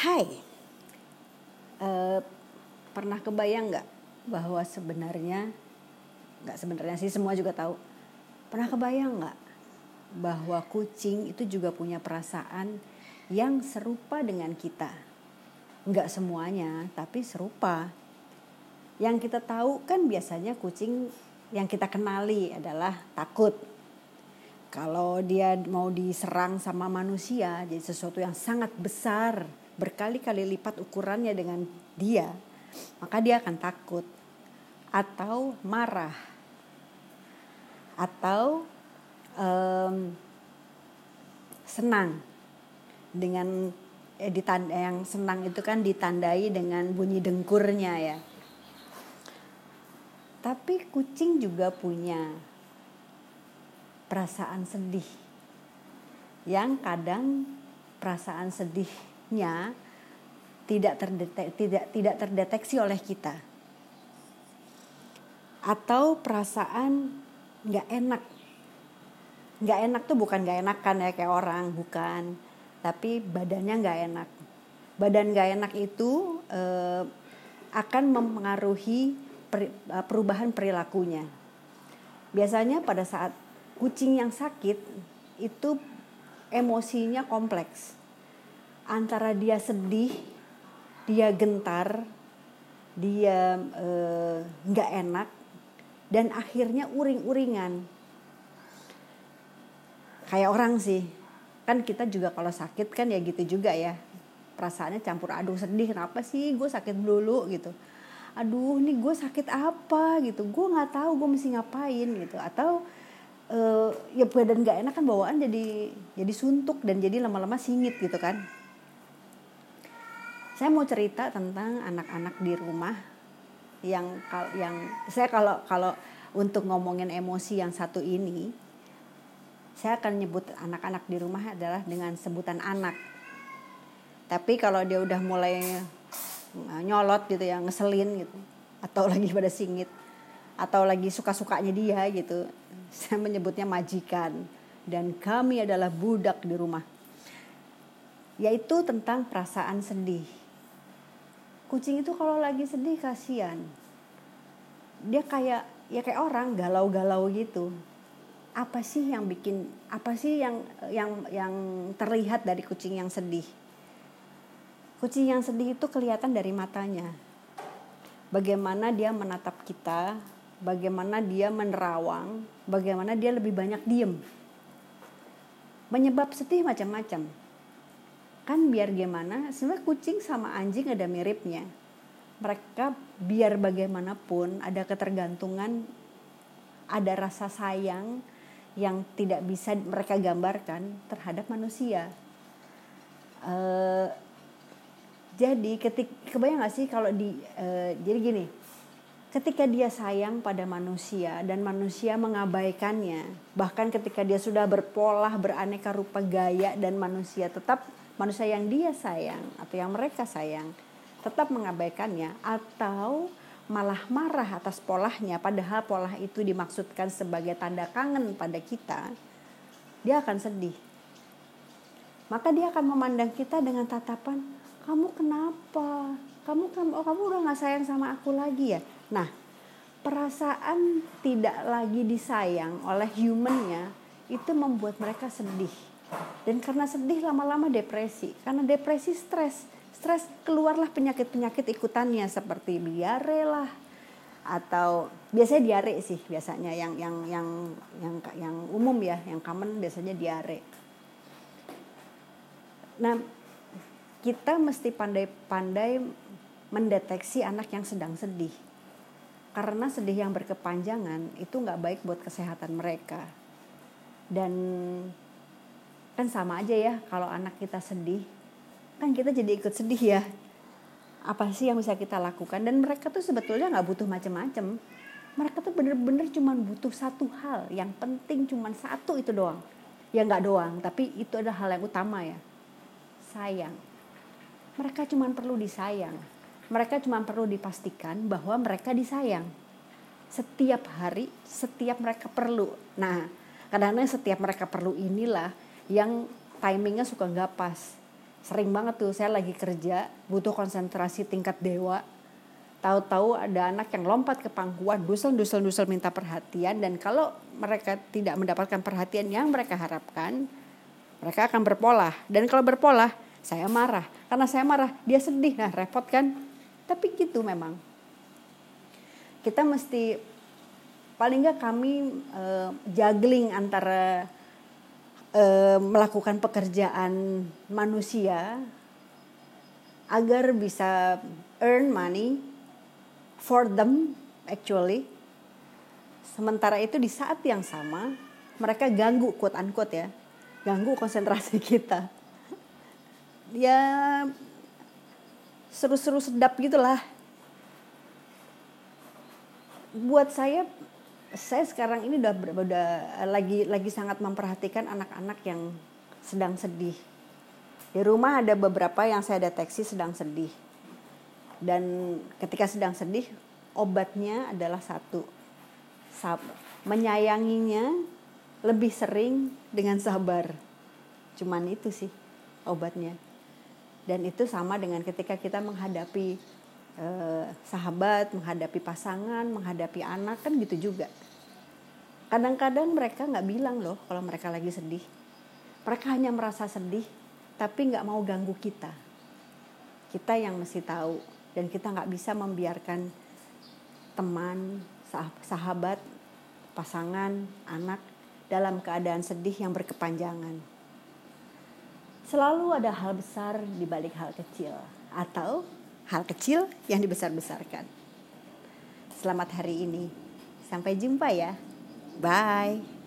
Hai, uh, pernah kebayang nggak bahwa sebenarnya nggak sebenarnya sih semua juga tahu. Pernah kebayang nggak bahwa kucing itu juga punya perasaan yang serupa dengan kita? Nggak semuanya, tapi serupa. Yang kita tahu kan biasanya kucing yang kita kenali adalah takut. Kalau dia mau diserang sama manusia, jadi sesuatu yang sangat besar, berkali-kali lipat ukurannya dengan dia, maka dia akan takut atau marah atau um, senang dengan eh, ditanda, yang senang itu kan ditandai dengan bunyi dengkurnya ya. Tapi kucing juga punya perasaan sedih yang kadang perasaan sedih nya tidak terdetek, tidak tidak terdeteksi oleh kita. Atau perasaan nggak enak. Nggak enak tuh bukan nggak enak kan ya kayak orang bukan. Tapi badannya nggak enak. Badan nggak enak itu eh, akan mempengaruhi eh, perubahan perilakunya. Biasanya pada saat kucing yang sakit itu emosinya kompleks antara dia sedih, dia gentar, dia eh, nggak uh, enak, dan akhirnya uring-uringan. Kayak orang sih, kan kita juga kalau sakit kan ya gitu juga ya. Perasaannya campur aduk sedih, kenapa sih gue sakit dulu gitu. Aduh, ini gue sakit apa gitu. Gue nggak tahu gue mesti ngapain gitu. Atau uh, ya badan nggak enak kan bawaan jadi jadi suntuk dan jadi lama-lama singit gitu kan saya mau cerita tentang anak-anak di rumah yang yang saya kalau kalau untuk ngomongin emosi yang satu ini saya akan nyebut anak-anak di rumah adalah dengan sebutan anak. Tapi kalau dia udah mulai eh, nyolot gitu ya, ngeselin gitu atau lagi pada singit atau lagi suka-sukanya dia gitu. Saya menyebutnya majikan dan kami adalah budak di rumah. Yaitu tentang perasaan sedih kucing itu kalau lagi sedih kasihan. Dia kayak ya kayak orang galau-galau gitu. Apa sih yang bikin apa sih yang yang yang terlihat dari kucing yang sedih? Kucing yang sedih itu kelihatan dari matanya. Bagaimana dia menatap kita bagaimana dia menerawang bagaimana dia lebih banyak diem. Menyebab sedih macam-macam kan biar gimana sebenarnya kucing sama anjing ada miripnya. Mereka biar bagaimanapun ada ketergantungan ada rasa sayang yang tidak bisa mereka gambarkan terhadap manusia. Uh, jadi ketik kebayang gak sih kalau di uh, jadi gini ketika dia sayang pada manusia dan manusia mengabaikannya bahkan ketika dia sudah berpola beraneka rupa gaya dan manusia tetap manusia yang dia sayang atau yang mereka sayang tetap mengabaikannya atau malah marah atas polahnya padahal pola itu dimaksudkan sebagai tanda kangen pada kita dia akan sedih. Maka dia akan memandang kita dengan tatapan kamu kenapa? Kamu kamu oh, kamu udah nggak sayang sama aku lagi ya nah perasaan tidak lagi disayang oleh humannya itu membuat mereka sedih. Dan karena sedih lama-lama depresi. Karena depresi stres. Stres keluarlah penyakit-penyakit ikutannya seperti diare lah atau biasanya diare sih biasanya. Yang yang yang yang yang umum ya yang common biasanya diare. Nah kita mesti pandai-pandai mendeteksi anak yang sedang sedih karena sedih yang berkepanjangan itu nggak baik buat kesehatan mereka. Dan kan sama aja ya kalau anak kita sedih kan kita jadi ikut sedih ya. Apa sih yang bisa kita lakukan? Dan mereka tuh sebetulnya nggak butuh macam-macam mereka tuh bener-bener cuma butuh satu hal. Yang penting cuma satu itu doang. Ya nggak doang tapi itu adalah hal yang utama ya. Sayang. Mereka cuma perlu disayang mereka cuma perlu dipastikan bahwa mereka disayang. Setiap hari setiap mereka perlu. Nah kadang-kadang setiap mereka perlu inilah yang timingnya suka nggak pas. Sering banget tuh saya lagi kerja butuh konsentrasi tingkat dewa. Tahu-tahu ada anak yang lompat ke pangkuan dusel dusel dusel minta perhatian. Dan kalau mereka tidak mendapatkan perhatian yang mereka harapkan mereka akan berpola dan kalau berpola saya marah. Karena saya marah dia sedih. Nah repot kan tapi gitu memang. Kita mesti paling nggak kami uh, juggling antara uh, melakukan pekerjaan manusia agar bisa earn money for them actually. Sementara itu di saat yang sama mereka ganggu quote unquote ya ganggu konsentrasi kita. Ya seru-seru sedap gitulah buat saya saya sekarang ini udah udah lagi lagi sangat memperhatikan anak-anak yang sedang sedih. Di rumah ada beberapa yang saya deteksi sedang sedih. Dan ketika sedang sedih, obatnya adalah satu. Menyayanginya lebih sering dengan sabar. Cuman itu sih obatnya. Dan itu sama dengan ketika kita menghadapi eh, sahabat, menghadapi pasangan, menghadapi anak kan gitu juga. Kadang-kadang mereka nggak bilang loh kalau mereka lagi sedih. Mereka hanya merasa sedih, tapi nggak mau ganggu kita. Kita yang mesti tahu dan kita nggak bisa membiarkan teman, sahabat, pasangan, anak dalam keadaan sedih yang berkepanjangan. Selalu ada hal besar di balik hal kecil atau hal kecil yang dibesar-besarkan. Selamat hari ini. Sampai jumpa ya. Bye.